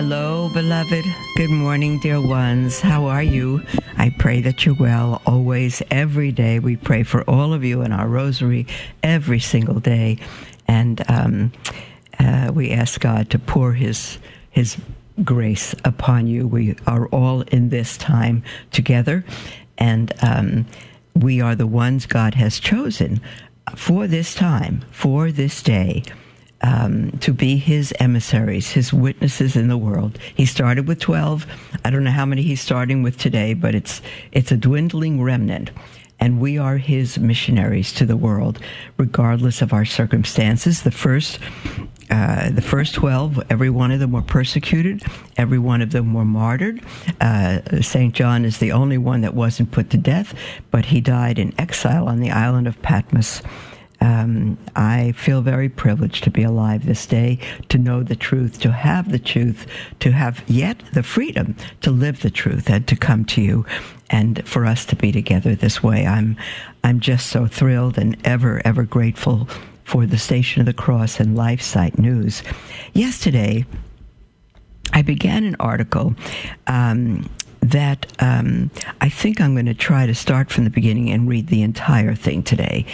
Hello, beloved. Good morning, dear ones. How are you? I pray that you're well always, every day. We pray for all of you in our rosary every single day. And um, uh, we ask God to pour His, His grace upon you. We are all in this time together. And um, we are the ones God has chosen for this time, for this day um, to be his emissaries, his witnesses in the world. He started with 12. I don't know how many he's starting with today, but it's, it's a dwindling remnant. And we are his missionaries to the world, regardless of our circumstances. The first, uh, the first 12, every one of them were persecuted. Every one of them were martyred. Uh, St. John is the only one that wasn't put to death, but he died in exile on the island of Patmos um, I feel very privileged to be alive this day, to know the truth, to have the truth, to have yet the freedom to live the truth and to come to you, and for us to be together this way. I'm, I'm just so thrilled and ever, ever grateful for the Station of the Cross and LifeSite News. Yesterday, I began an article um, that um, I think I'm going to try to start from the beginning and read the entire thing today.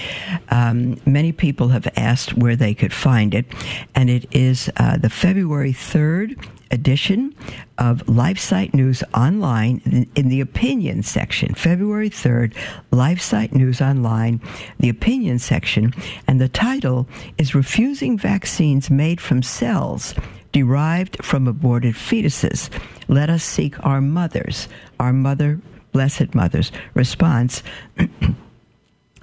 Um, many people have asked where they could find it, and it is uh, the February 3rd edition of LifeSite News Online in the opinion section. February 3rd, LifeSite News Online, the opinion section, and the title is Refusing Vaccines Made from Cells derived from aborted fetuses. Let us seek our mothers, our mother, blessed mothers, response.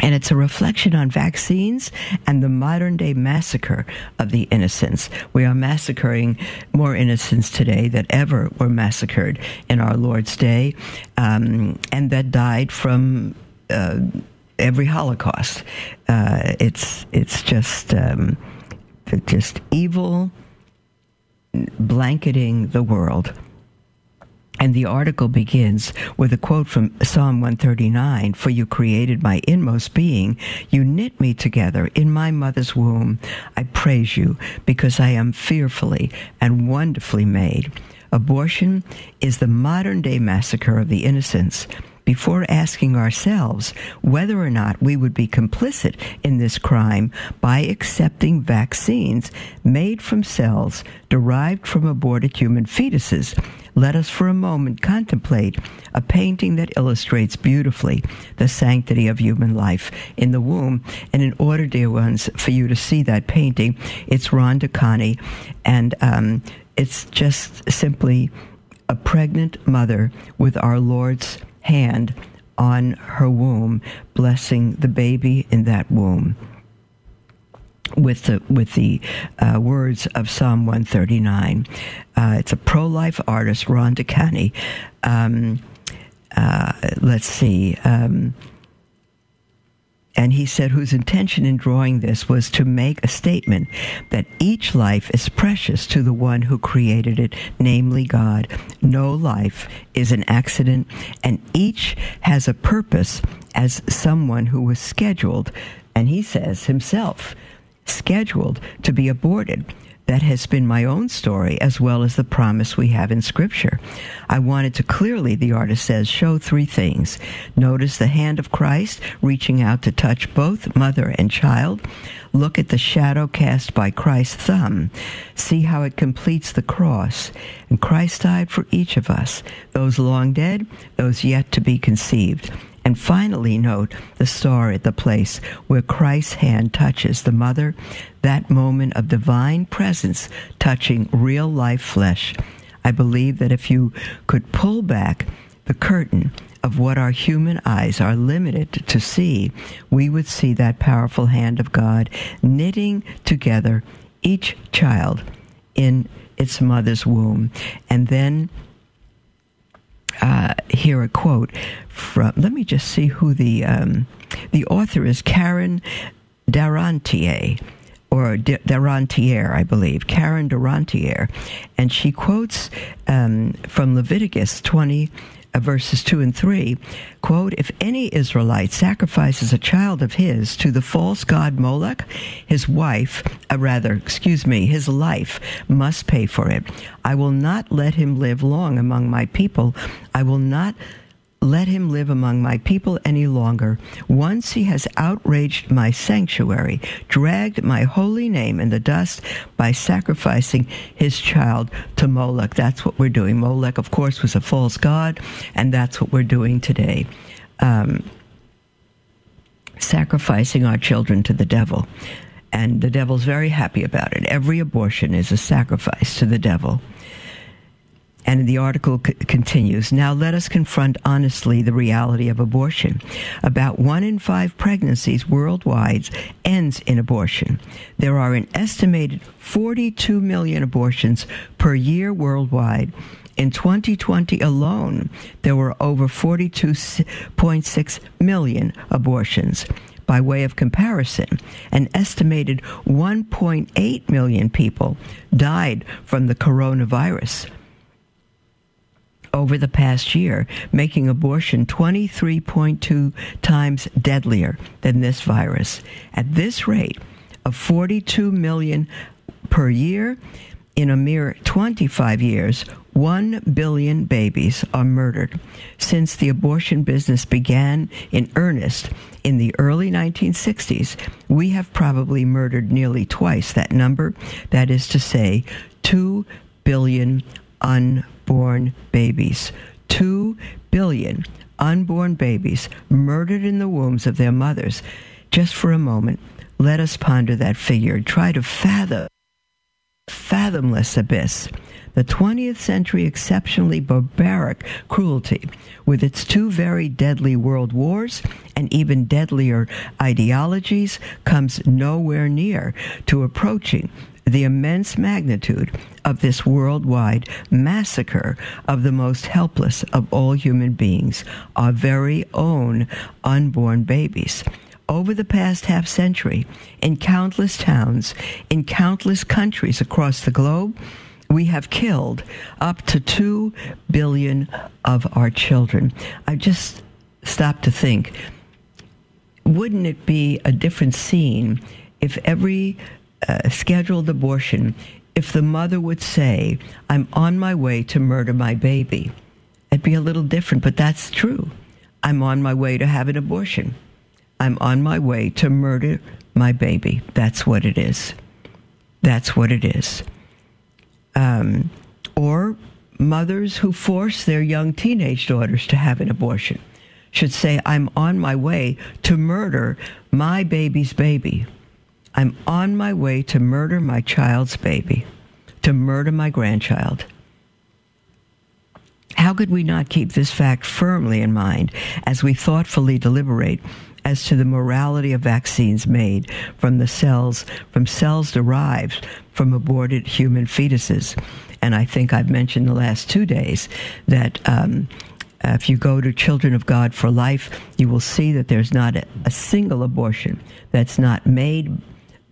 And it's a reflection on vaccines and the modern day massacre of the innocents. We are massacring more innocents today than ever were massacred in our Lord's day, um, and that died from uh, every Holocaust. Uh, it's it's just um, just evil blanketing the world. And the article begins with a quote from Psalm 139 For you created my inmost being. You knit me together in my mother's womb. I praise you because I am fearfully and wonderfully made. Abortion is the modern day massacre of the innocents before asking ourselves whether or not we would be complicit in this crime by accepting vaccines made from cells derived from aborted human fetuses. Let us for a moment contemplate a painting that illustrates beautifully the sanctity of human life in the womb. And in order, dear ones, for you to see that painting, it's Ron DiCianni, and um, it's just simply a pregnant mother with our Lord's hand on her womb, blessing the baby in that womb with the with the uh, words of Psalm 139. Uh, it's a pro-life artist, Ron DiCianni. Um, uh, let's see. Um, and he said, whose intention in drawing this was to make a statement that each life is precious to the one who created it, namely God. No life is an accident, and each has a purpose as someone who was scheduled, and he says himself, scheduled to be aborted that has been my own story as well as the promise we have in Scripture. I wanted to clearly, the artist says, show three things. Notice the hand of Christ reaching out to touch both mother and child. Look at the shadow cast by Christ's thumb. See how it completes the cross. And Christ died for each of us, those long dead, those yet to be conceived. And finally, note the star at the place where Christ's hand touches the mother, that moment of divine presence touching real life flesh. I believe that if you could pull back the curtain of what our human eyes are limited to see, we would see that powerful hand of God knitting together each child in its mother's womb. And then uh, hear a quote from, let me just see who the, um, the author is, Karen Darantier or Darantier, I believe, Karen Darantier, and she quotes um, from Leviticus 20, uh, verses 2 and 3, quote, If any Israelite sacrifices a child of his to the false god Molech, his wife, uh, rather, excuse me, his life must pay for it. I will not let him live long among my people. I will not let him live among my people any longer. Once he has outraged my sanctuary, dragged my holy name in the dust by sacrificing his child to Molech. That's what we're doing. Molech, of course, was a false god, and that's what we're doing today. Um, sacrificing our children to the devil. And the devil's very happy about it. Every abortion is a sacrifice to the devil. And the article c- continues Now let us confront honestly the reality of abortion. About one in five pregnancies worldwide ends in abortion. There are an estimated 42 million abortions per year worldwide. In 2020 alone, there were over 42.6 million abortions. By way of comparison, an estimated 1.8 million people died from the coronavirus over the past year, making abortion 23.2 times deadlier than this virus. At this rate of 42 million per year, in a mere 25 years, 1 billion babies are murdered. Since the abortion business began in earnest in the early 1960s, we have probably murdered nearly twice that number. That is to say, 2 billion unborn unborn babies. Two billion unborn babies murdered in the wombs of their mothers. Just for a moment, let us ponder that figure. Try to fathom fathomless abyss. The 20th century exceptionally barbaric cruelty, with its two very deadly world wars and even deadlier ideologies, comes nowhere near to approaching the immense magnitude of this worldwide massacre of the most helpless of all human beings, our very own unborn babies. Over the past half century, in countless towns, in countless countries across the globe, we have killed up to 2 billion of our children. I just stopped to think wouldn't it be a different scene if every uh, scheduled abortion if the mother would say, I'm on my way to murder my baby. It'd be a little different, but that's true. I'm on my way to have an abortion. I'm on my way to murder my baby. That's what it is. That's what it is. Um, or mothers who force their young teenage daughters to have an abortion should say, I'm on my way to murder my baby's baby. I'm on my way to murder my child's baby, to murder my grandchild. How could we not keep this fact firmly in mind as we thoughtfully deliberate as to the morality of vaccines made from the cells, from cells derived from aborted human fetuses? And I think I've mentioned the last two days that um, if you go to Children of God for Life, you will see that there's not a, a single abortion that's not made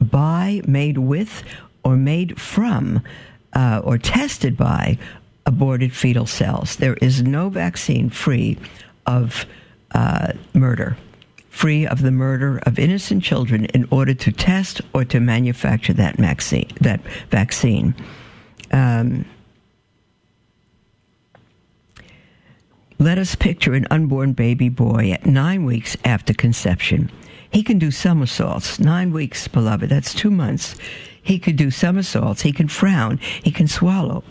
by, made with, or made from, uh, or tested by aborted fetal cells. There is no vaccine free of uh, murder, free of the murder of innocent children in order to test or to manufacture that vaccine. That vaccine. Um, let us picture an unborn baby boy at nine weeks after conception he can do somersaults. Nine weeks, beloved. That's two months. He could do somersaults. He can frown. He can swallow.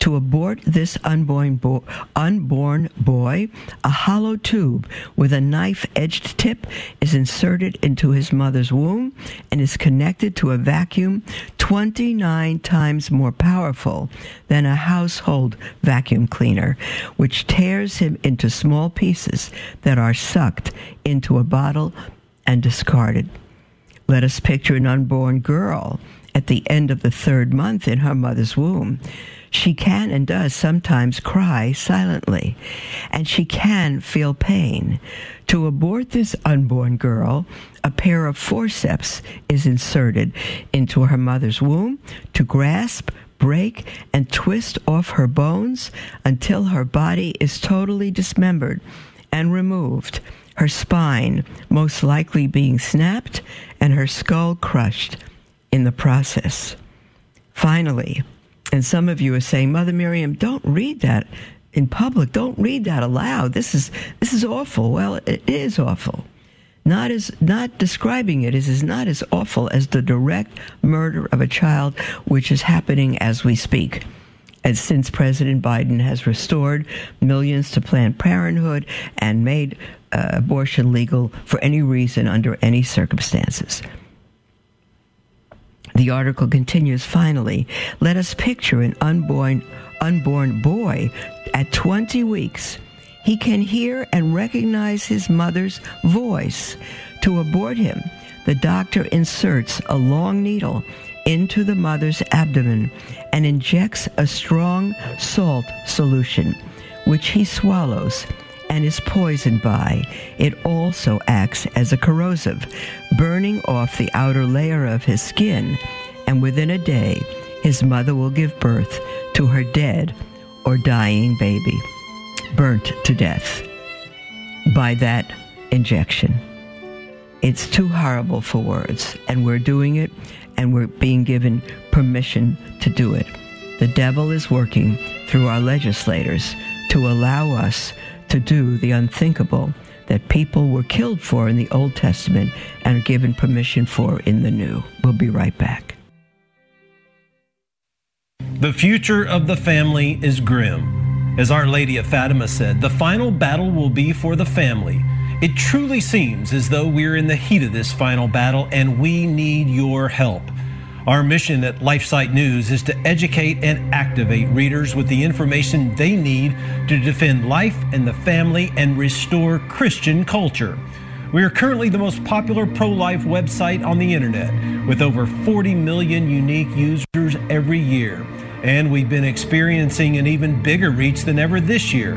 To abort this unborn, bo- unborn boy, a hollow tube with a knife edged tip is inserted into his mother's womb and is connected to a vacuum 29 times more powerful than a household vacuum cleaner, which tears him into small pieces that are sucked into a bottle and discarded. Let us picture an unborn girl at the end of the third month in her mother's womb. She can and does sometimes cry silently, and she can feel pain. To abort this unborn girl, a pair of forceps is inserted into her mother's womb to grasp, break, and twist off her bones until her body is totally dismembered and removed, her spine most likely being snapped and her skull crushed in the process. Finally, and some of you are saying, Mother Miriam, don't read that in public. Don't read that aloud. This is this is awful. Well, it is awful. Not as not describing it is, is not as awful as the direct murder of a child, which is happening as we speak. And since President Biden has restored millions to Planned Parenthood and made uh, abortion legal for any reason under any circumstances. The article continues finally, let us picture an unborn unborn boy at 20 weeks. He can hear and recognize his mother's voice. To abort him, the doctor inserts a long needle into the mother's abdomen and injects a strong salt solution, which he swallows and is poisoned by. It also acts as a corrosive, burning off the outer layer of his skin, and within a day, his mother will give birth to her dead or dying baby, burnt to death by that injection. It's too horrible for words, and we're doing it, and we're being given permission to do it. The devil is working through our legislators to allow us to do the unthinkable that people were killed for in the Old Testament and are given permission for in the New. We'll be right back. The future of the family is grim. As Our Lady of Fatima said, the final battle will be for the family. It truly seems as though we're in the heat of this final battle and we need your help. Our mission at LifeSite News is to educate and activate readers with the information they need to defend life and the family and restore Christian culture. We are currently the most popular pro life website on the internet with over 40 million unique users every year. And we've been experiencing an even bigger reach than ever this year.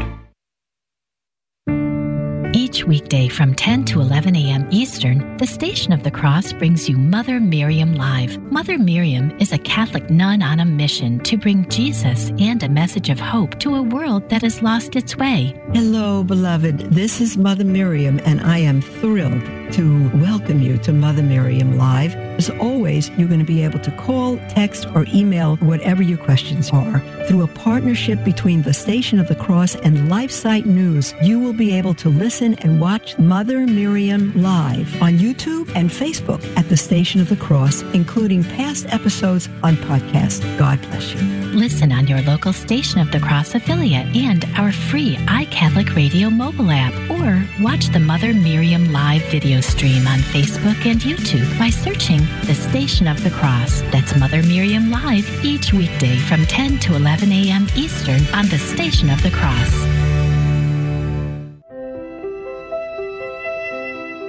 Each weekday from 10 to 11 a.m. Eastern, the Station of the Cross brings you Mother Miriam Live. Mother Miriam is a Catholic nun on a mission to bring Jesus and a message of hope to a world that has lost its way. Hello, beloved. This is Mother Miriam, and I am thrilled to welcome you to Mother Miriam Live. As always, you're going to be able to call, text, or email whatever your questions are. Through a partnership between the Station of the Cross and LifeSite News, you will be able to listen and watch Mother Miriam live on YouTube and Facebook at the Station of the Cross, including past episodes on podcast. God bless you. Listen on your local Station of the Cross affiliate and our free iCatholic Radio mobile app, or watch the Mother Miriam live video stream on Facebook and YouTube by searching the Station of the Cross. That's Mother Miriam Live each weekday from 10 to 11 a.m. Eastern on the Station of the Cross.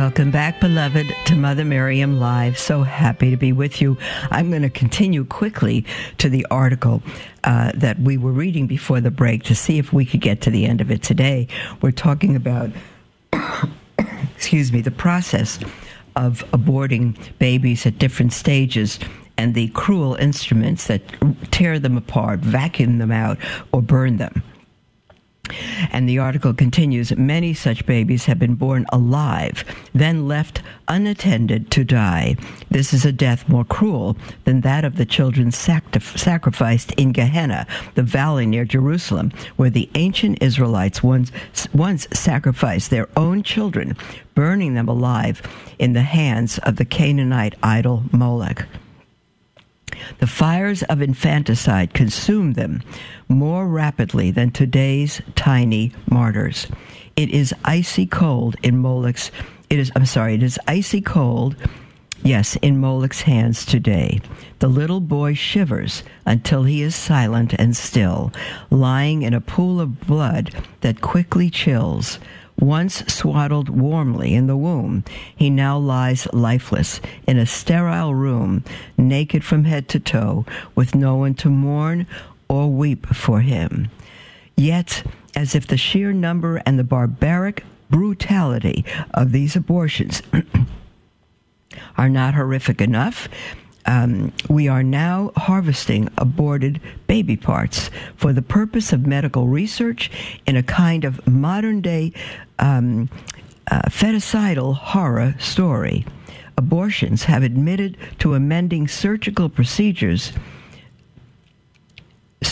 Welcome back, beloved, to Mother Miriam Live. So happy to be with you. I'm going to continue quickly to the article uh, that we were reading before the break to see if we could get to the end of it today. We're talking about, excuse me, the process of aborting babies at different stages and the cruel instruments that tear them apart, vacuum them out, or burn them. And the article continues many such babies have been born alive, then left unattended to die. This is a death more cruel than that of the children sac- sacrificed in Gehenna, the valley near Jerusalem, where the ancient Israelites once, once sacrificed their own children, burning them alive in the hands of the Canaanite idol Molech. The fires of infanticide consume them more rapidly than today's tiny martyrs. It is icy cold in Moloch's. it is, I'm sorry, it is icy cold, yes, in Molech's hands today. The little boy shivers until he is silent and still, lying in a pool of blood that quickly chills. Once swaddled warmly in the womb, he now lies lifeless in a sterile room, naked from head to toe, with no one to mourn or weep for him. Yet, as if the sheer number and the barbaric brutality of these abortions are not horrific enough, um, we are now harvesting aborted baby parts for the purpose of medical research in a kind of modern day um, uh, feticidal horror story. Abortions have admitted to amending surgical procedures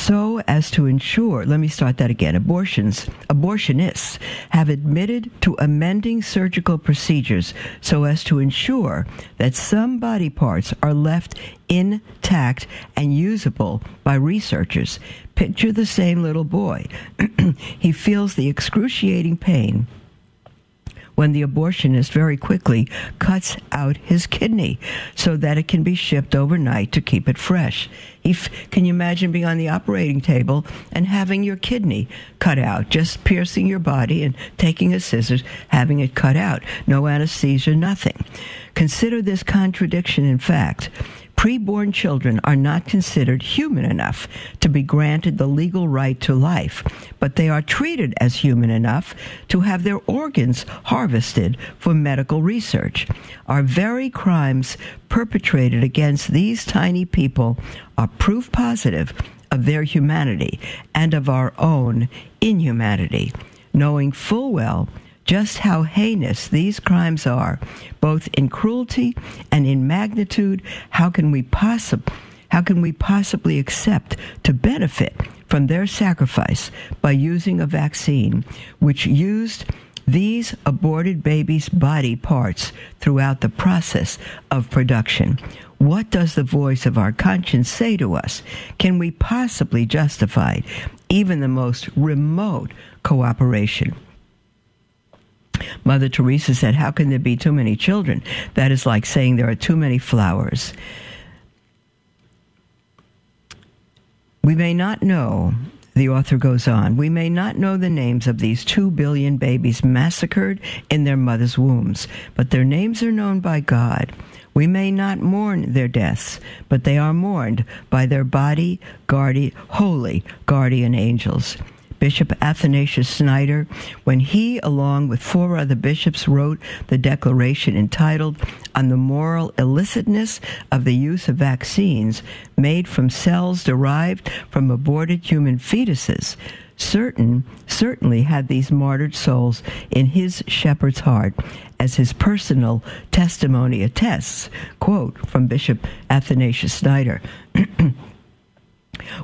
so as to ensure, let me start that again. Abortions, abortionists have admitted to amending surgical procedures so as to ensure that some body parts are left intact and usable by researchers. Picture the same little boy. he feels the excruciating pain when the abortionist very quickly cuts out his kidney so that it can be shipped overnight to keep it fresh. If, can you imagine being on the operating table and having your kidney cut out, just piercing your body and taking a scissors, having it cut out? No anesthesia, nothing. Consider this contradiction in fact. Preborn children are not considered human enough to be granted the legal right to life, but they are treated as human enough to have their organs harvested for medical research. Our very crimes perpetrated against these tiny people are proof positive of their humanity and of our own inhumanity, knowing full well just how heinous these crimes are, both in cruelty and in magnitude, how can we possibly how can we possibly accept to benefit from their sacrifice by using a vaccine which used these aborted babies' body parts throughout the process of production? What does the voice of our conscience say to us? Can we possibly justify even the most remote cooperation? Mother Teresa said, How can there be too many children? That is like saying there are too many flowers. We may not know, the author goes on, we may not know the names of these two billion babies massacred in their mother's wombs, but their names are known by God. We may not mourn their deaths, but they are mourned by their body, guardian, holy guardian angels. Bishop Athanasius Schneider, when he, along with four other bishops, wrote the declaration entitled On the Moral Illicitness of the Use of Vaccines Made from Cells Derived from Aborted Human Fetuses, certain certainly had these martyred souls in his shepherd's heart as his personal testimony attests quote from bishop athanasius schneider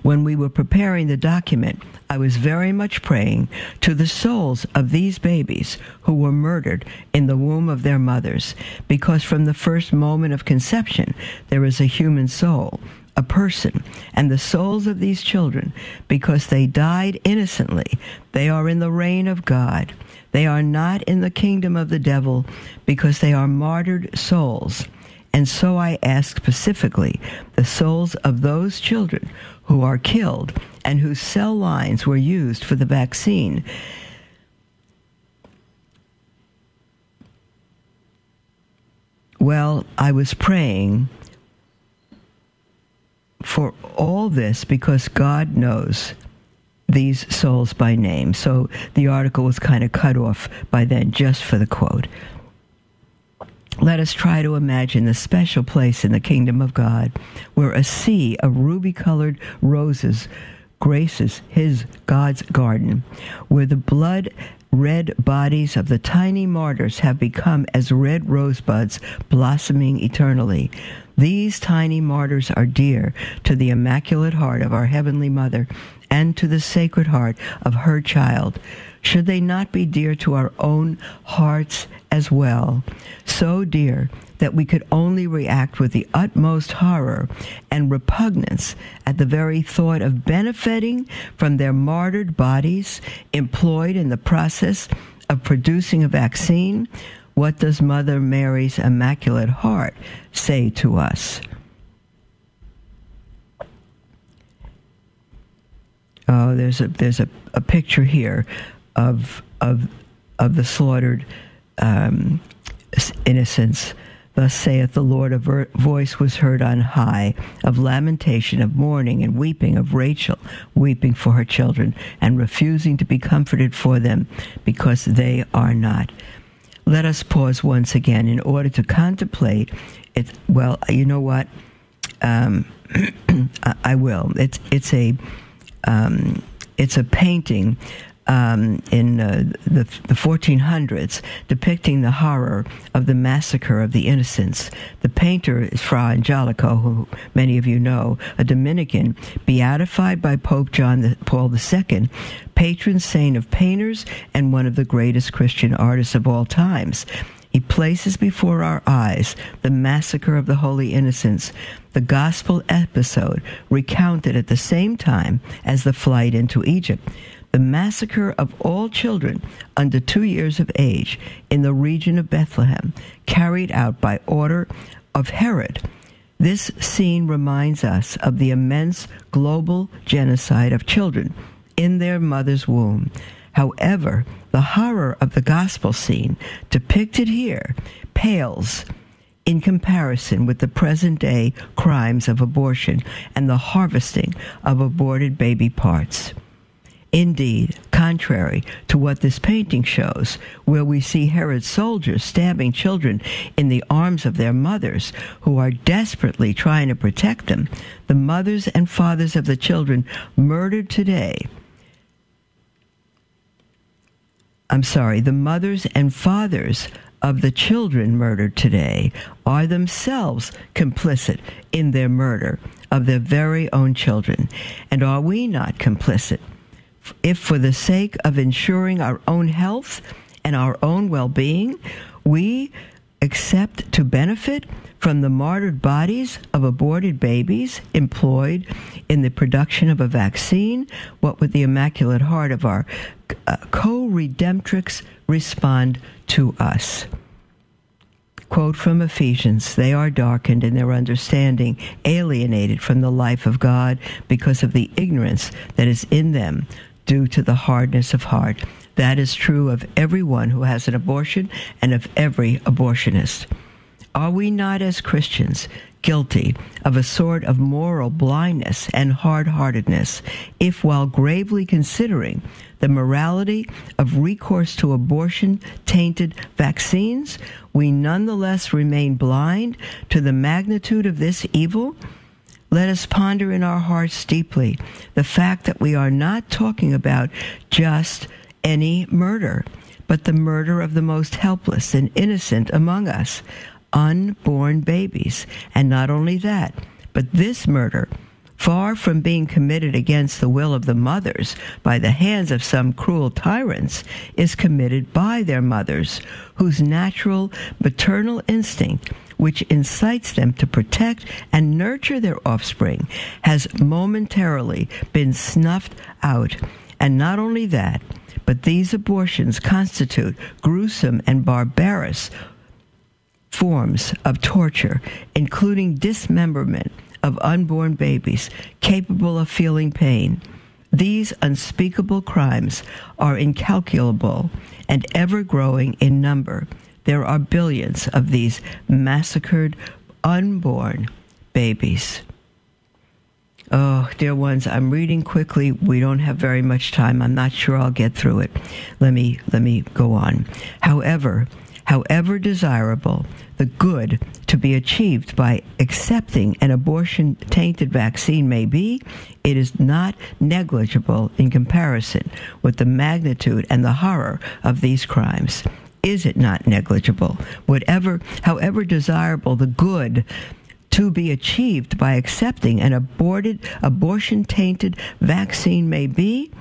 when we were preparing the document, I was very much praying to the souls of these babies who were murdered in the womb of their mothers, because from the first moment of conception, there is a human soul, a person, and the souls of these children, because they died innocently, they are in the reign of God. They are not in the kingdom of the devil, because they are martyred souls. And so I ask specifically the souls of those children who are killed and whose cell lines were used for the vaccine. Well, I was praying for all this because God knows these souls by name. So the article was kind of cut off by then just for the quote. Let us try to imagine the special place in the kingdom of God where a sea of ruby colored roses graces his God's garden, where the blood red bodies of the tiny martyrs have become as red rosebuds blossoming eternally. These tiny martyrs are dear to the Immaculate Heart of our Heavenly Mother and to the Sacred Heart of her child. Should they not be dear to our own hearts as well? So dear that we could only react with the utmost horror and repugnance at the very thought of benefiting from their martyred bodies employed in the process of producing a vaccine. What does Mother Mary's Immaculate Heart say to us? Oh, there's a there's a, a picture here of of of the slaughtered um, innocents. Thus saith the Lord, a ver- voice was heard on high of lamentation, of mourning and weeping, of Rachel weeping for her children and refusing to be comforted for them because they are not. Let us pause once again in order to contemplate it. Well, you know what? Um, I will. It's it's a um, it's a painting um, in uh, the, the 1400s depicting the horror of the massacre of the innocents. The painter is Fra Angelico, who many of you know, a Dominican, beatified by Pope John Paul II, patron saint of painters and one of the greatest Christian artists of all times. He places before our eyes the massacre of the holy innocents, the gospel episode recounted at the same time as the flight into Egypt the massacre of all children under two years of age in the region of Bethlehem, carried out by order of Herod. This scene reminds us of the immense global genocide of children in their mother's womb. However, the horror of the gospel scene depicted here pales in comparison with the present day crimes of abortion and the harvesting of aborted baby parts. Indeed, contrary to what this painting shows, where we see Herod's soldiers stabbing children in the arms of their mothers who are desperately trying to protect them, the mothers and fathers of the children murdered today. I'm sorry, the mothers and fathers of the children murdered today are themselves complicit in their murder of their very own children. And are we not complicit? If for the sake of ensuring our own health and our own well being, we accept to benefit from the martyred bodies of aborted babies employed in the production of a vaccine, what would the Immaculate Heart of our uh, co redemptrix respond to us? Quote from Ephesians They are darkened in their understanding, alienated from the life of God because of the ignorance that is in them due to the hardness of heart. That is true of everyone who has an abortion and of every abortionist. Are we not, as Christians, guilty of a sort of moral blindness and hard heartedness if, while gravely considering the morality of recourse to abortion tainted vaccines, we nonetheless remain blind to the magnitude of this evil? Let us ponder in our hearts deeply the fact that we are not talking about just any murder, but the murder of the most helpless and innocent among us, unborn babies. And not only that, but this murder, far from being committed against the will of the mothers by the hands of some cruel tyrants, is committed by their mothers, whose natural maternal instinct which incites them to protect and nurture their offspring, has momentarily been snuffed out. And not only that, but these abortions constitute gruesome and barbarous forms of torture, including dismemberment of unborn babies capable of feeling pain. These unspeakable crimes are incalculable and ever growing in number there are billions of these massacred unborn babies. Oh, dear ones, I'm reading quickly. We don't have very much time. I'm not sure I'll get through it. Let me let me go on. However, however desirable, the good to be achieved by accepting an abortion tainted vaccine may be, it is not negligible in comparison with the magnitude and the horror of these crimes. Is it not negligible? Whatever, however desirable the good to be achieved by accepting an aborted, abortion tainted vaccine may be,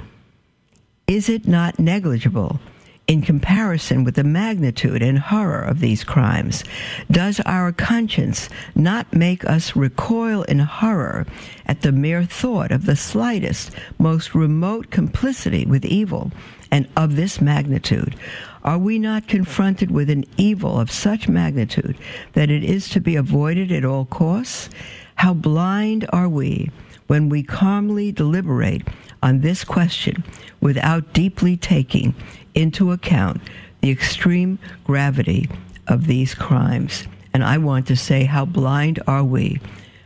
is it not negligible in comparison with the magnitude and horror of these crimes? Does our conscience not make us recoil in horror at the mere thought of the slightest, most remote complicity with evil and of this magnitude? Are we not confronted with an evil of such magnitude that it is to be avoided at all costs? How blind are we when we calmly deliberate on this question without deeply taking into account the extreme gravity of these crimes? And I want to say, how blind are we?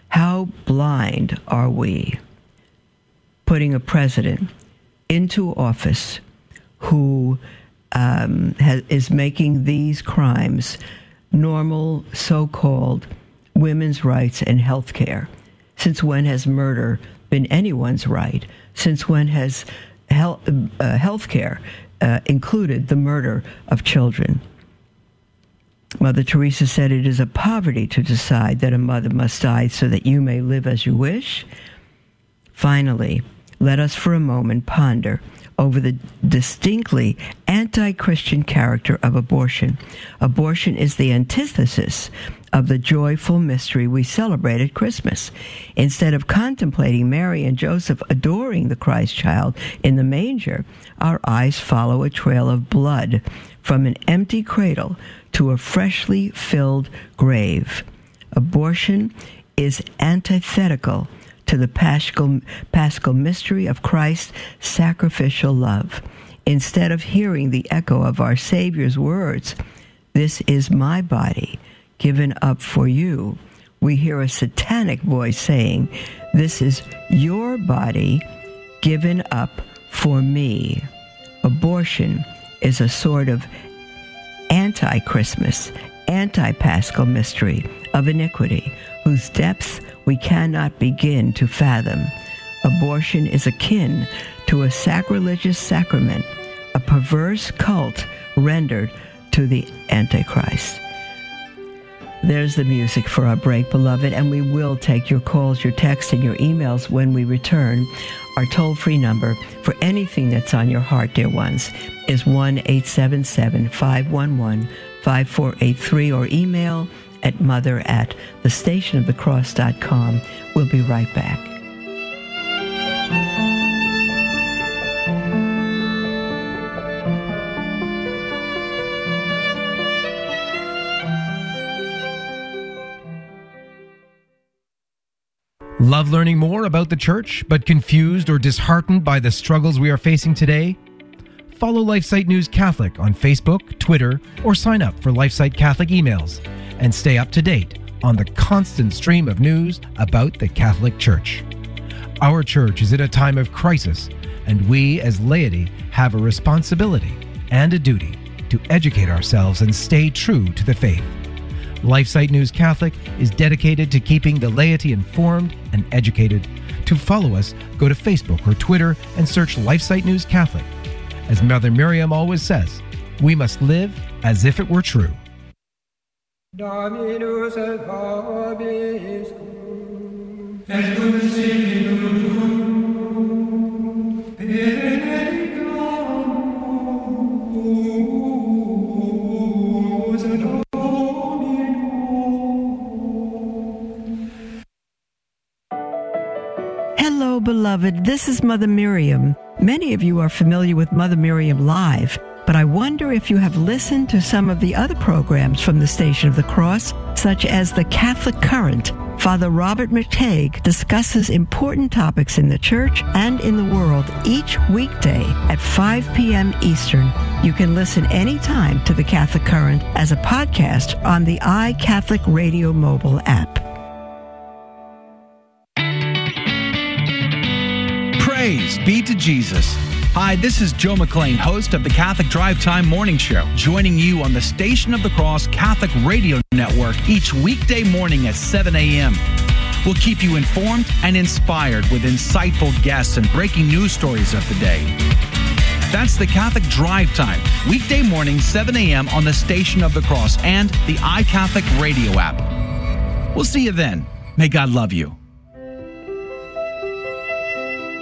How blind are we putting a president into office who um, has, is making these crimes normal, so called women's rights and health care. Since when has murder been anyone's right? Since when has health, uh, care uh, included the murder of children? Mother Teresa said it is a poverty to decide that a mother must die so that you may live as you wish. Finally, let us for a moment ponder over the distinctly anti Christian character of abortion. Abortion is the antithesis of the joyful mystery we celebrate at Christmas. Instead of contemplating Mary and Joseph adoring the Christ child in the manger, our eyes follow a trail of blood from an empty cradle to a freshly filled grave. Abortion is antithetical to the paschal, paschal mystery of Christ's sacrificial love. Instead of hearing the echo of our Savior's words, This is my body given up for you, we hear a satanic voice saying, This is your body given up for me. Abortion is a sort of anti Christmas, anti paschal mystery of iniquity, whose depths we cannot begin to fathom. Abortion is akin to a sacrilegious sacrament, a perverse cult rendered to the Antichrist. There's the music for our break, beloved, and we will take your calls, your texts, and your emails when we return. Our toll free number for anything that's on your heart, dear ones, is 1 877 511 5483 or email at mother at thestationofthecross.com. We'll be right back. Love learning more about the church, but confused or disheartened by the struggles we are facing today? Follow LifeSite News Catholic on Facebook, Twitter, or sign up for LifeSite Catholic emails and stay up to date on the constant stream of news about the Catholic Church. Our church is in a time of crisis, and we as laity have a responsibility and a duty to educate ourselves and stay true to the faith. LifeSite News Catholic is dedicated to keeping the laity informed and educated. To follow us, go to Facebook or Twitter and search LifeSite News Catholic. As Mother Miriam always says, we must live as if it were true. Dominus et cum Hello, beloved. This is Mother Miriam. Many of you are familiar with Mother Miriam Live, but I wonder if you have listened to some of the other programs from the Station of the Cross, such as the Catholic Current. Father Robert McTeigue discusses important topics in the church and in the world each weekday at 5 p.m. Eastern. You can listen anytime to the Catholic Current as a podcast on the iCatholic Radio mobile app. Praise be to Jesus. Hi, this is Joe McClane, host of the Catholic Drive Time Morning Show, joining you on the Station of the Cross Catholic Radio Network each weekday morning at 7 a.m. We'll keep you informed and inspired with insightful guests and breaking news stories of the day. That's the Catholic Drive Time, weekday morning, 7 a.m. on the Station of the Cross and the iCatholic radio app. We'll see you then. May God love you.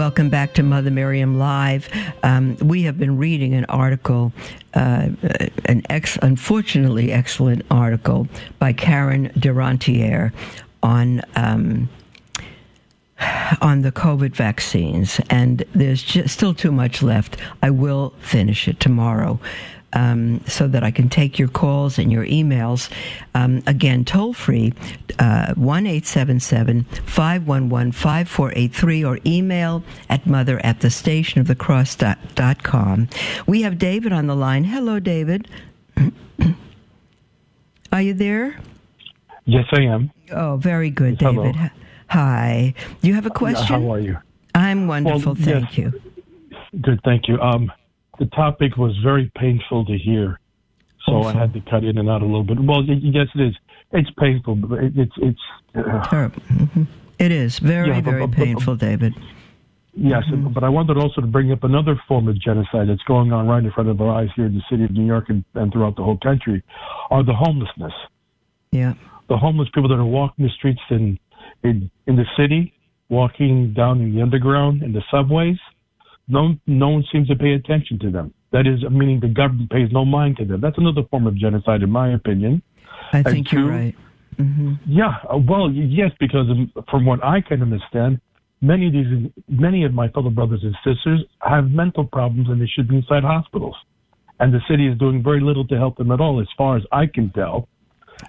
Welcome back to Mother Miriam Live. Um, we have been reading an article, uh, an ex- unfortunately excellent article by Karen Durantier on. Um, on the COVID vaccines, and there's just still too much left. I will finish it tomorrow um, so that I can take your calls and your emails. Um, again, toll free, uh, 1 877 511 5483 or email at mother at the station of the cross.com. We have David on the line. Hello, David. Are you there? Yes, I am. Oh, very good, Hello. David. Hi. Do you have a question? How are you? I'm wonderful, Well, thank yes. you. Good, thank you. Um, the topic was very painful to hear, so I had to cut in and out a little bit. Well, yes, it is. It's painful, but it, it's it's uh, Terrible. Mhm. It is very, Yeah, very but- but- painful, David. yes. But I wanted also to bring up another form of genocide that's going on right in front of our eyes here in the city of New York and, and throughout the whole country, are the homelessness. Yeah. The homeless people that are walking the streets in in in the city, walking down in the underground in the subways. No, no one seems to pay attention to them. That is, meaning the government pays no mind to them. That's another form of genocide, in my opinion. I think you're two- right. hmm Yeah, uh, well, yes, because from what I can understand, many of these, many of my fellow brothers and sisters have mental problems, and they should be inside hospitals. And the city is doing very little to help them at all, as far as I can tell.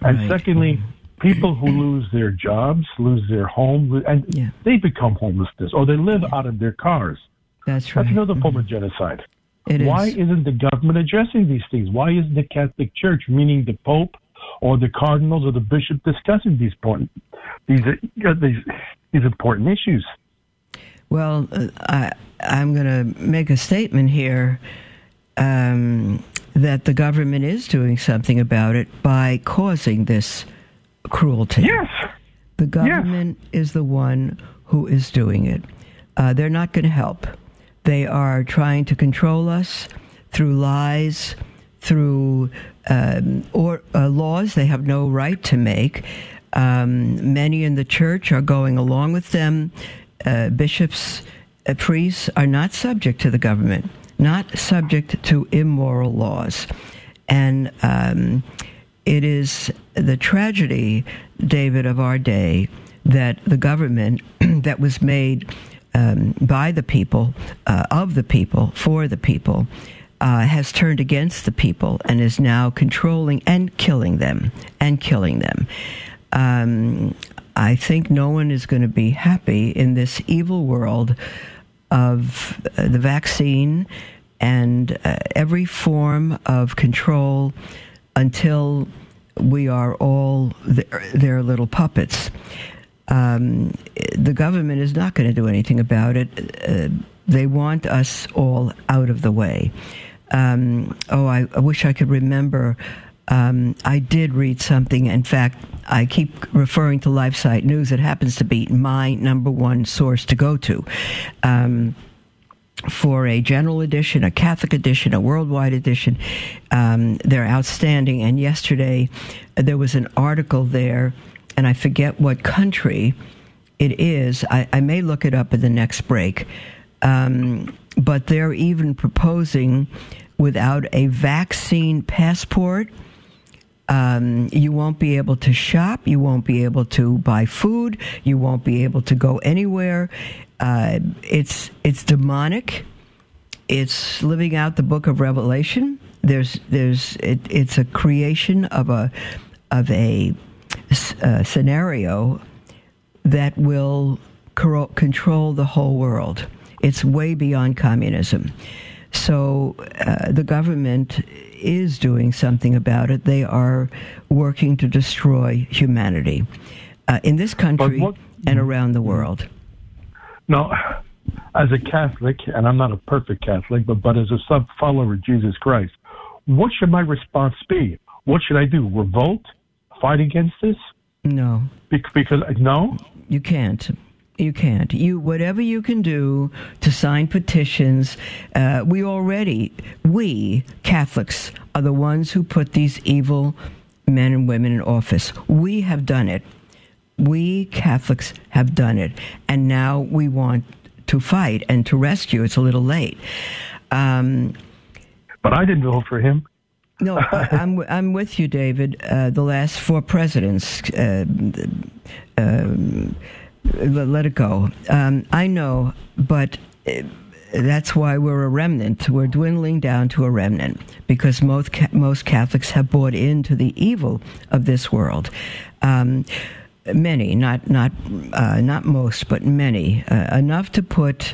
And Right. secondly, people who lose their jobs, lose their home, and Yeah. they become homelessness, or they live out of their cars. That's right. That's another form of genocide. It is. Why isn't the government addressing these things? Why isn't the Catholic Church, meaning the Pope or the cardinals or the bishop, discussing these important these uh, these these important issues? Well, uh, I, I'm going to make a statement here um, that the government is doing something about it by causing this cruelty. Yes, The government is the one who is doing it. Uh, they're not going to help. They are trying to control us through lies, through um, or uh, laws they have no right to make. Um, many in the church are going along with them. Uh, bishops, uh, priests are not subject to the government, not subject to immoral laws, and. Um, it is the tragedy, David, of our day that the government that was made um, by the people, uh, of the people, for the people, uh, has turned against the people and is now controlling and killing them and killing them. Um, I think no one is going to be happy in this evil world of uh, the vaccine and uh, every form of control until we are all their, their little puppets. Um, the government is not going to do anything about it. Uh, they want us all out of the way. Um, oh, I, I wish I could remember. Um, I did read something. In fact, I keep referring to LifeSite News. It happens to be my number one source to go to. Um, for a general edition, a Catholic edition, a worldwide edition. Um, they're outstanding. And yesterday, uh, there was an article there, and I forget what country it is. I, I may look it up at the next break. Um, but they're even proposing without a vaccine passport. Um, you won't be able to shop. You won't be able to buy food. You won't be able to go anywhere. Uh, it's it's demonic. It's living out the book of Revelation, there's there's it, it's a creation of a of a, a scenario that will control the whole world. It's way beyond communism. So uh, the government is doing something about it. They are working to destroy humanity uh, in this country what, and around the world. Now, as a Catholic, and I'm not a perfect Catholic, but, but as a sub follower of Jesus Christ, what should my response be? What should I do? Revolt? Fight against this? No. Be- because, no? You can't. You can't. You whatever you can do to sign petitions. Uh, we already, we Catholics are the ones who put these evil men and women in office. We have done it. We Catholics have done it, and now we want to fight and to rescue. It's a little late. Um, but I didn't vote for him. No, I'm, I'm with you, David. Uh, the last four presidents. Uh, um, let it go. Um, I know, but uh, that's why we're a remnant. We're dwindling down to a remnant because most most Catholics have bought into the evil of this world. Um, many, not not uh, not most, but many, uh, enough to put.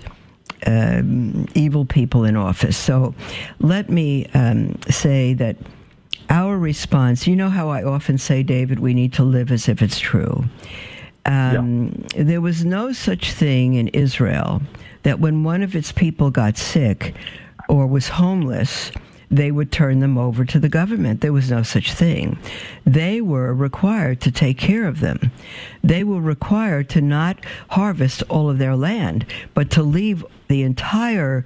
Um, evil people in office. So let me um, say that our response, you know how I often say, David, we need to live as if it's true. Um, yeah. There was no such thing in Israel that when one of its people got sick or was homeless, they would turn them over to the government. There was no such thing. They were required to take care of them. They were required to not harvest all of their land, but to leave the entire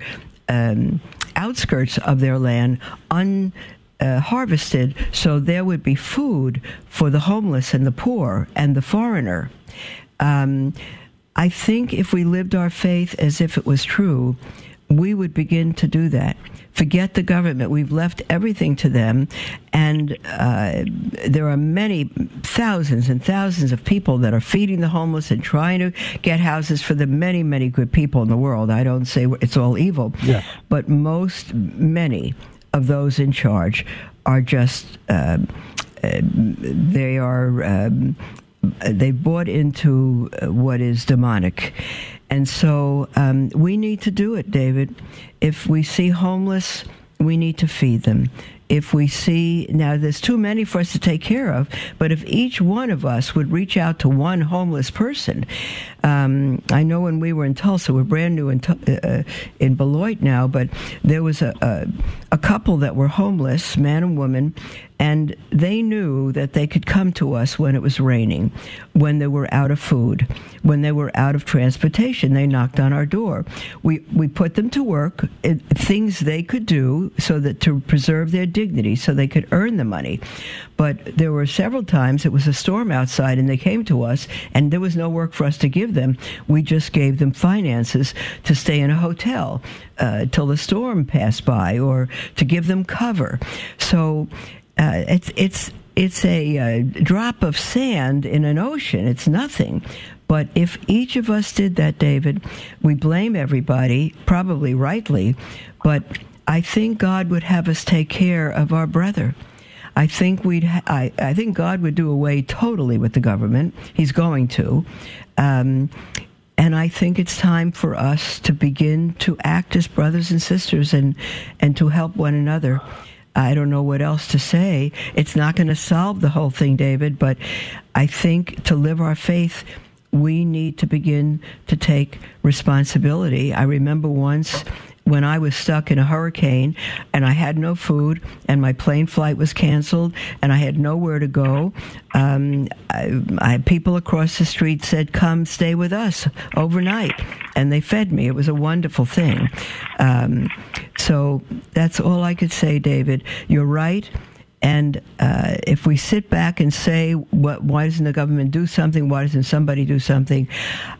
um, outskirts of their land un uh, harvested so there would be food for the homeless and the poor and the foreigner. Um, I think if we lived our faith as if it was true, we would begin to do that. Forget the government. We've left everything to them. And uh, there are many thousands and thousands of people that are feeding the homeless and trying to get houses for the many, many good people in the world. I don't say it's all evil. Yes. But most, many of those in charge are just uh, uh, they are um, they bought into uh, what is demonic, and so um, we need to do it, David. If we see homeless, we need to feed them if we see now there's too many for us to take care of, but if each one of us would reach out to one homeless person, um, I know when we were in Tulsa, we're brand new in uh, in Beloit now, but there was a, a a couple that were homeless, man and woman, and they knew that they could come to us when it was raining, when they were out of food, when they were out of transportation. They knocked on our door. We, we put them to work, it, things they could do so that to preserve their dignity, so they could earn the money. But there were several times it was a storm outside and they came to us and there was no work for us to give them. We just gave them finances to stay in a hotel uh, till the storm passed by or to give them cover. So uh, it's it's it's a, a drop of sand in an ocean. It's nothing. But if each of us did that, David, we blame everybody, probably rightly, but I think God would have us take care of our brother. I think we'd. Ha- I, I think God would do away totally with the government. He's going to, um, and I think it's time for us to begin to act as brothers and sisters and and to help one another. I don't know what else to say. It's not going to solve the whole thing, David, but I think to live our faith, we need to begin to take responsibility. I remember once when I was stuck in a hurricane and I had no food and my plane flight was canceled and I had nowhere to go. Um, I, I, people across the street said, "Come stay with us overnight," and they fed me. It was a wonderful thing. Um, so that's all I could say, David. You're right. And uh, if we sit back and say, what, why doesn't the government do something? Why doesn't somebody do something?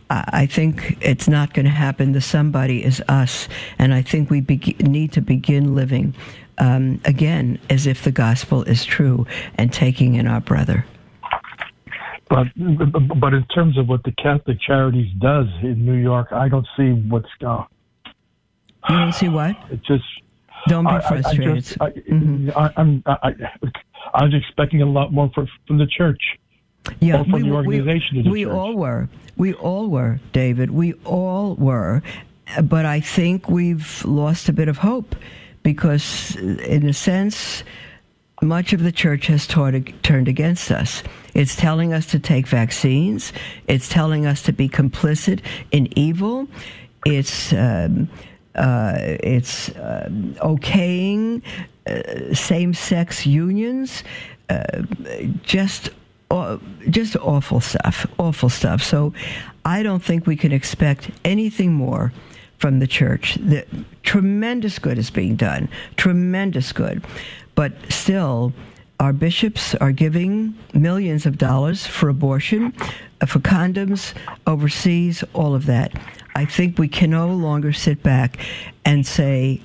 I think it's not going to happen. The somebody is us. And I think we be- need to begin living um, again as if the gospel is true and taking in our brother. But but in terms of what the Catholic Charities does in New York, I don't see what's. Uh, you don't see what? It just Don't be frustrated. I, just, I, mm-hmm. I, I'm, I, I was expecting a lot more for, from the church. Yeah, from we, the organization. We, we all were. We all were, David. We all were. But I think we've lost a bit of hope because, in a sense, much of the church has turned against us. It's telling us to take vaccines. It's telling us to be complicit in evil. It's um, uh, it's uh, okaying uh, same-sex unions. Uh, just just awful stuff. Awful stuff. So I don't think we can expect anything more from the church. The tremendous good is being done. Tremendous good. But still, our bishops are giving millions of dollars for abortion, uh, for condoms overseas, all of that. I think we can no longer sit back and say,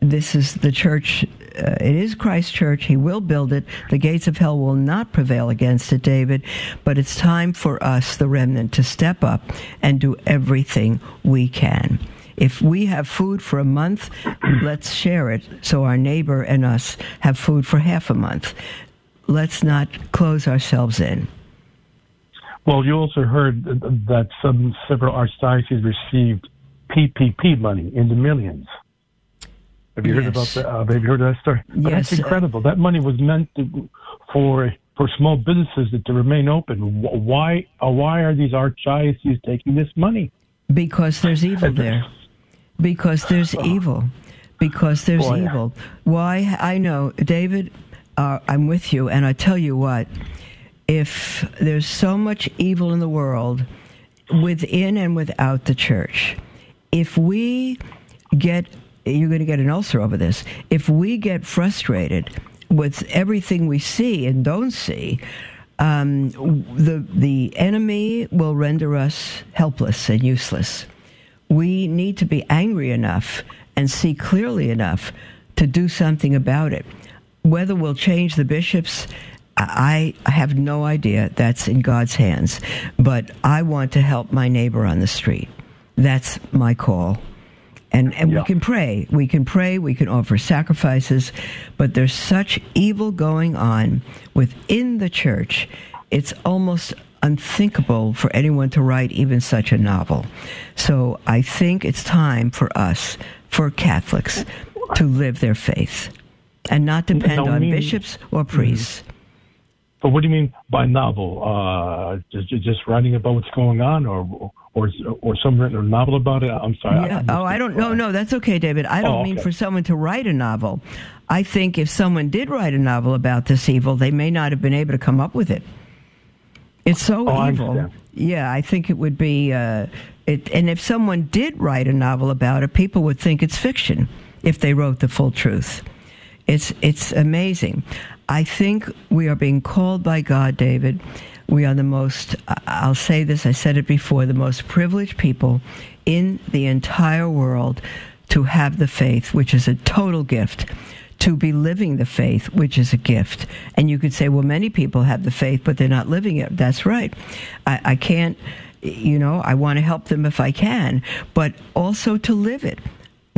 this is the church. Uh, it is Christ's church. He will build it. The gates of hell will not prevail against it, David. But it's time for us, the remnant, to step up and do everything we can. If we have food for a month, let's share it so our neighbor and us have food for half a month. Let's not close ourselves in. Well, you also heard that some several archdioceses received PPP money in the millions. Have you yes. heard about that? Uh, have you heard that story? Yes. That's incredible. That money was meant to, for for small businesses to, to remain open. Why uh, why are these archdioceses taking this money? Because there's evil there because there's oh. evil. Because there's Boy. evil. Why? I know, David. Uh, I'm with you, and I tell you what. If there's so much evil in the world, within and without the church, if we get, you're going to get an ulcer over this. If we get frustrated with everything we see and don't see, um, the the enemy will render us helpless and useless we need to be angry enough and see clearly enough to do something about it. Whether we'll change the bishops, I have no idea. That's in God's hands. But I want to help my neighbor on the street. That's my call. And, and yeah. we can pray. We can pray. We can offer sacrifices. But there's such evil going on within the church. It's almost unthinkable for anyone to write even such a novel. So I think it's time for us, for Catholics, to live their faith and not depend on mean, bishops or priests. But what do you mean by novel? Uh, just, just writing about what's going on, or or or some written a novel about it? I'm sorry. Yeah. I oh, I don't know. No, that's okay, David. I don't oh, okay. mean for someone to write a novel. I think if someone did write a novel about this evil, they may not have been able to come up with it. It's so oh, evil. I yeah, I think it would be. Uh, it, and if someone did write a novel about it, people would think it's fiction if they wrote the full truth. It's it's amazing. I think we are being called by God, David. We are the most. I'll say this. I said it before. The most privileged people in the entire world to have the faith, which is a total gift to be living the faith, which is a gift. And you could say, well, many people have the faith, but they're not living it. That's right. I, I can't, you know, I want to help them if I can, but also to live it.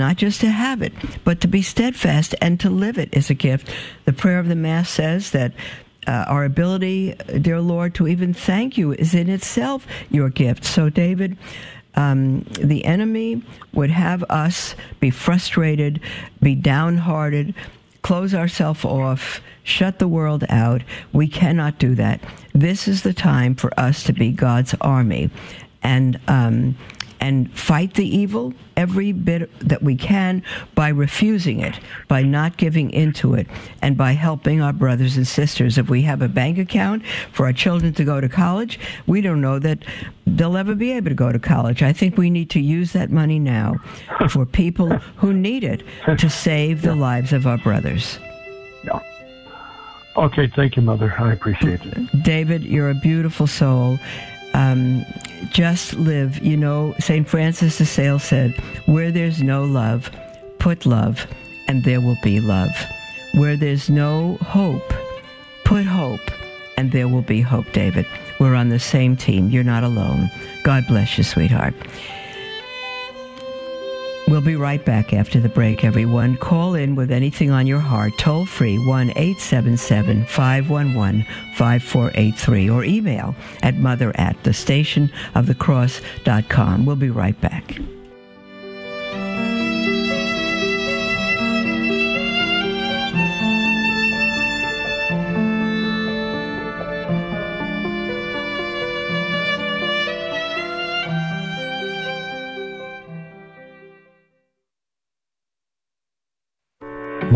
Not just to have it, but to be steadfast and to live it is a gift. The prayer of the Mass says that uh, our ability, dear Lord, to even thank you is in itself your gift. So, David, um, the enemy would have us be frustrated, be downhearted, close ourselves off, shut the world out. We cannot do that. This is the time for us to be God's army. And um, and fight the evil every bit that we can by refusing it, by not giving into it, and by helping our brothers and sisters. If we have a bank account for our children to go to college, we don't know that they'll ever be able to go to college. I think we need to use that money now for people who need it to save the lives of our brothers. Yeah. Okay, thank you, Mother. I appreciate it. David, you're a beautiful soul um, just live. You know, St. Francis de Sales said, Where there's no love, put love, and there will be love. Where there's no hope, put hope, and there will be hope, David. We're on the same team. You're not alone. God bless you, sweetheart. We'll be right back after the break, everyone. Call in with anything on your heart, toll free 1 877 511 5483 or email at mother at the station of the cross.com. We'll be right back.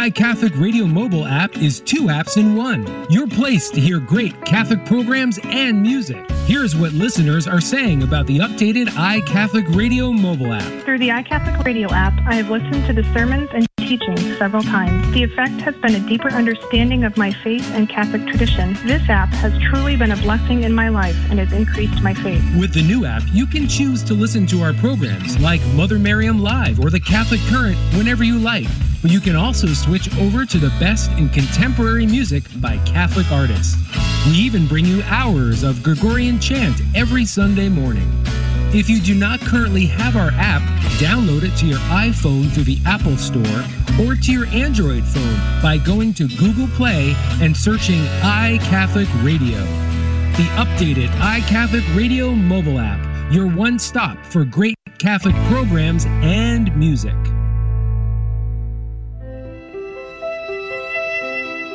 ICatholic Radio mobile app is two apps in one. Your place to hear great Catholic programs and music. Here's what listeners are saying about the updated iCatholic Radio mobile app. Through the iCatholic Radio app, I have listened to the sermons and teachings several times. The effect has been a deeper understanding of my faith and Catholic tradition. This app has truly been a blessing in my life and has increased my faith. With the new app, you can choose to listen to our programs like Mother Miriam Live or The Catholic Current whenever you like. But you can also switch over to the best in contemporary music by Catholic artists. We even bring you hours of Gregorian chant every Sunday morning. If you do not currently have our app, download it to your iPhone through the Apple Store or to your Android phone by going to Google Play and searching iCatholic Radio. The updated iCatholic Radio mobile app, your one stop for great Catholic programs and music.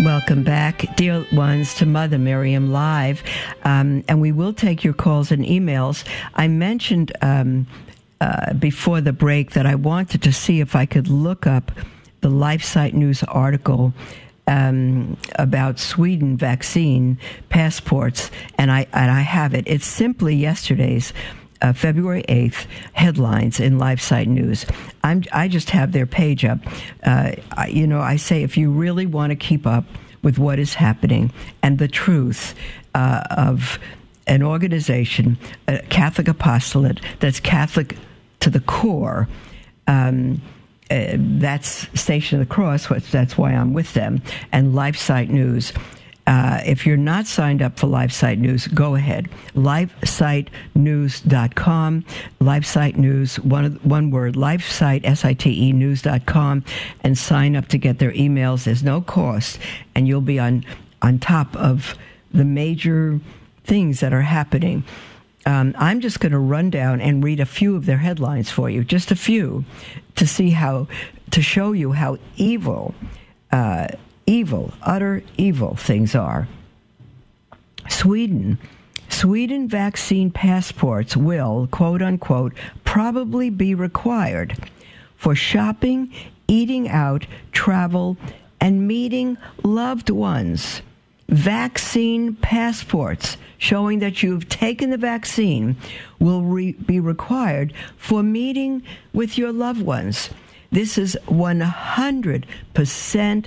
Welcome back, dear ones, to Mother Miriam Live. Um, and we will take your calls and emails. I mentioned um, uh, before the break that I wanted to see if I could look up the LifeSite News article um, about Sweden vaccine passports, and I, and I have it. It's simply yesterday's uh, February 8th headlines in LifeSite News. I'm, I just have their page up. Uh, you know, I say if you really want to keep up with what is happening and the truth uh, of an organization, a Catholic apostolate that's Catholic to the core. Um, uh, that's Station of the Cross, which that's why I'm with them, and LifeSite News. Uh, if you're not signed up for LifeSite News, go ahead. LifeSiteNews.com. LifeSite News, one, one word, LifeSite, S-I-T-E, news.com, and sign up to get their emails. There's no cost, and you'll be on, on top of the major things that are happening. Um, I'm just going to run down and read a few of their headlines for you, just a few, to see how, to show you how evil uh, evil, utter evil things are. Sweden. Sweden vaccine passports will, quote unquote, probably be required for shopping, eating out, travel, and meeting loved ones. Vaccine passports showing that you've taken the vaccine will re- be required for meeting with your loved ones. This is 100%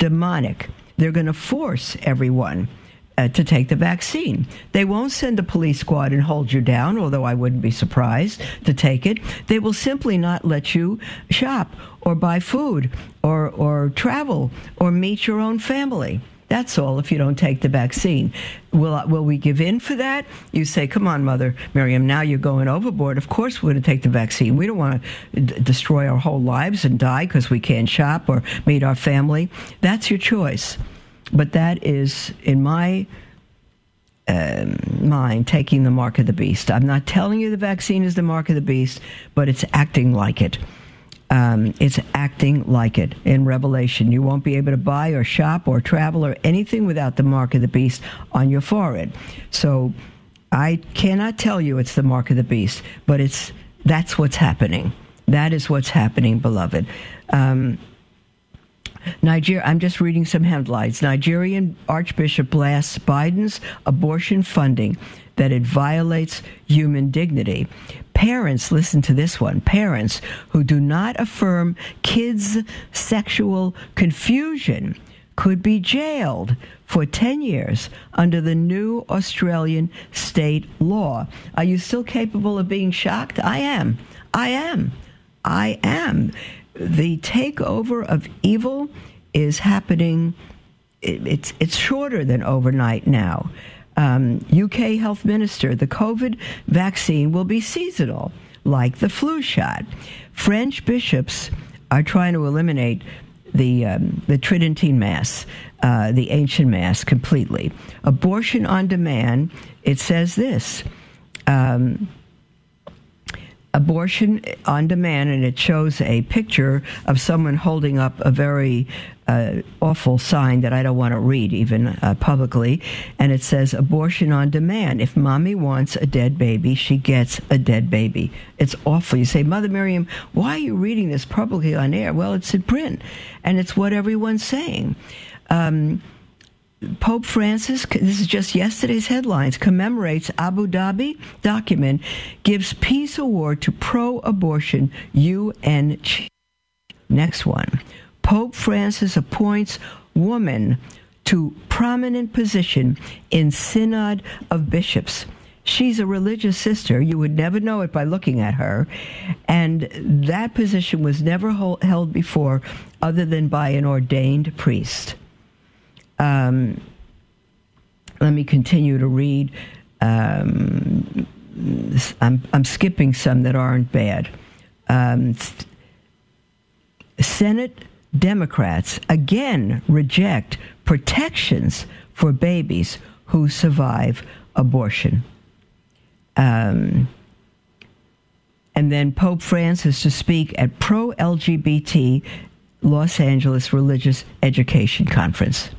demonic. They're going to force everyone uh, to take the vaccine. They won't send a police squad and hold you down, although I wouldn't be surprised to take it. They will simply not let you shop or buy food or, or travel or meet your own family. That's all if you don't take the vaccine. Will, will we give in for that? You say, come on, Mother Miriam, now you're going overboard. Of course we're going to take the vaccine. We don't want to d- destroy our whole lives and die because we can't shop or meet our family. That's your choice. But that is, in my um, mind, taking the mark of the beast. I'm not telling you the vaccine is the mark of the beast, but it's acting like it. Um, it's acting like it in Revelation. You won't be able to buy or shop or travel or anything without the mark of the beast on your forehead. So I cannot tell you it's the mark of the beast, but it's that's what's happening. That is what's happening, beloved. Um, Niger- I'm just reading some headlines. Nigerian Archbishop blasts Biden's abortion funding that it violates human dignity. Parents, listen to this one parents who do not affirm kids' sexual confusion could be jailed for 10 years under the new Australian state law. Are you still capable of being shocked? I am. I am. I am. The takeover of evil is happening. It's it's shorter than overnight now. Um, UK Health Minister, the COVID vaccine will be seasonal, like the flu shot. French bishops are trying to eliminate the um, the Tridentine Mass, uh, the ancient Mass, completely. Abortion on demand. It says this. Um, abortion on demand, and it shows a picture of someone holding up a very uh, awful sign that I don't want to read even uh, publicly. And it says, abortion on demand. If mommy wants a dead baby, she gets a dead baby. It's awful. You say, Mother Miriam, why are you reading this publicly on air? Well, it's in print, and it's what everyone's saying. Um, Pope Francis, this is just yesterday's headlines, commemorates Abu Dhabi document, gives peace award to pro abortion UN. Next one. Pope Francis appoints woman to prominent position in Synod of Bishops. She's a religious sister. You would never know it by looking at her. And that position was never held before other than by an ordained priest. Um, let me continue to read. Um, I'm, I'm skipping some that aren't bad. Um, Senate Democrats again reject protections for babies who survive abortion. Um, and then Pope Francis to speak at pro LGBT Los Angeles Religious Education Conference.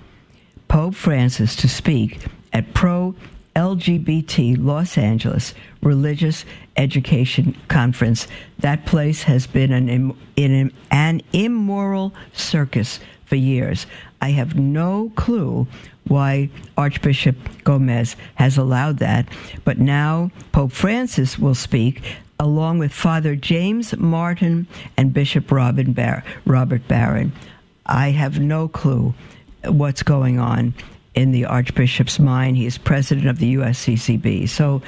Pope Francis to speak at pro LGBT Los Angeles Religious Education Conference. That place has been an, in an immoral circus for years. I have no clue why Archbishop Gomez has allowed that, but now Pope Francis will speak along with Father James Martin and Bishop Robin Bar- Robert Barron. I have no clue what's going on in the Archbishop's mind. He is president of the USCCB. So,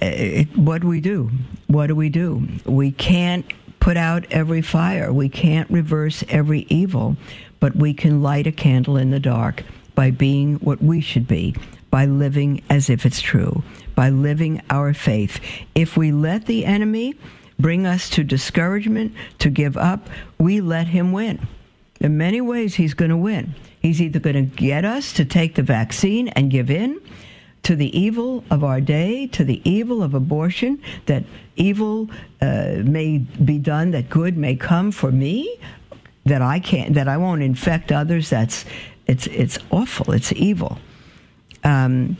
uh, it, what do we do? What do we do? We can't put out every fire, we can't reverse every evil, but we can light a candle in the dark by being what we should be, by living as if it's true, by living our faith. If we let the enemy bring us to discouragement, to give up, we let him win. In many ways, he's going to win. He's either going to get us to take the vaccine and give in to the evil of our day, to the evil of abortion, that evil uh, may be done, that good may come for me, that I can't, that I won't infect others. That's it's it's awful. It's evil. Um,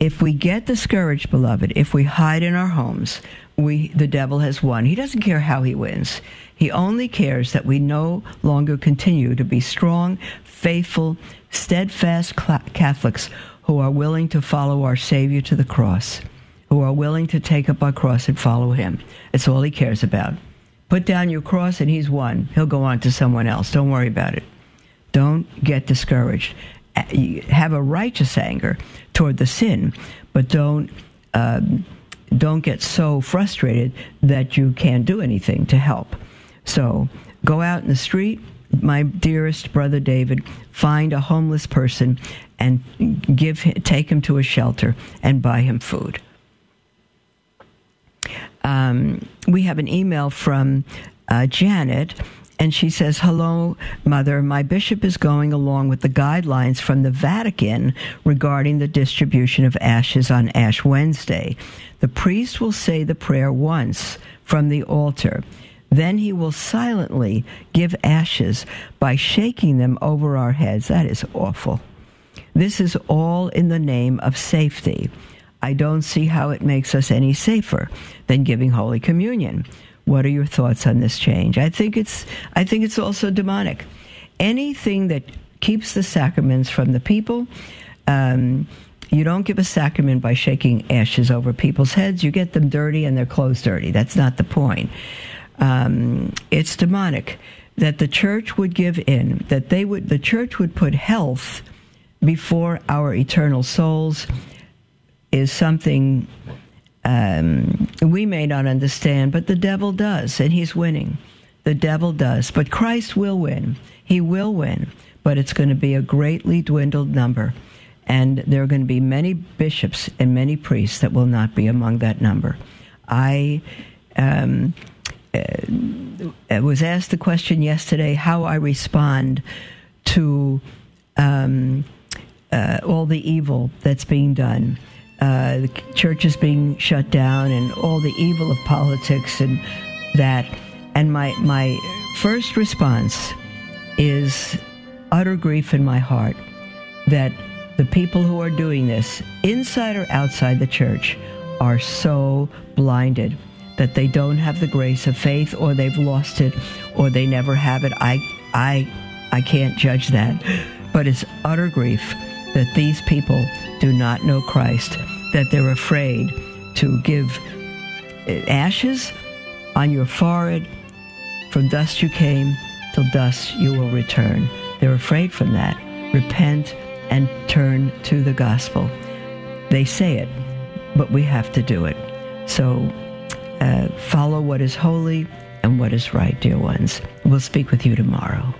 if we get discouraged, beloved, if we hide in our homes, we the devil has won. He doesn't care how he wins. He only cares that we no longer continue to be strong, faithful, steadfast Catholics who are willing to follow our Savior to the cross, who are willing to take up our cross and follow Him. It's all He cares about. Put down your cross and He's won. He'll go on to someone else. Don't worry about it. Don't get discouraged. Have a righteous anger toward the sin, but don't. Um, don't get so frustrated that you can't do anything to help. So go out in the street, my dearest brother David, find a homeless person and give take him to a shelter and buy him food. Um, we have an email from uh, Janet, and she says, Hello, Mother. My bishop is going along with the guidelines from the Vatican regarding the distribution of ashes on Ash Wednesday. The priest will say the prayer once from the altar. Then he will silently give ashes by shaking them over our heads. That is awful. This is all in the name of safety. I don't see how it makes us any safer than giving Holy Communion. What are your thoughts on this change? I think it's I think it's also demonic. Anything that keeps the sacraments from the people. Um, you don't give a sacrament by shaking ashes over people's heads. You get them dirty and their clothes dirty. That's not the point. Um, it's demonic that the church would give in. That they would the church would put health before our eternal souls is something um, we may not understand, but the devil does, and he's winning. The devil does, but Christ will win. He will win, but it's going to be a greatly dwindled number. And there are going to be many bishops and many priests that will not be among that number. I um, was asked the question yesterday how I respond to um, uh, all the evil that's being done uh, the church is being shut down and all the evil of politics and that. And my, my first response is utter grief in my heart that the people who are doing this, inside or outside the church, are so blinded that they don't have the grace of faith or they've lost it or they never have it. I, I, I can't judge that. But it's utter grief that these people do not know Christ that they're afraid to give ashes on your forehead. From dust you came, till dust you will return. They're afraid from that. Repent and turn to the gospel. They say it, but we have to do it. So uh, follow what is holy and what is right, dear ones. We'll speak with you tomorrow.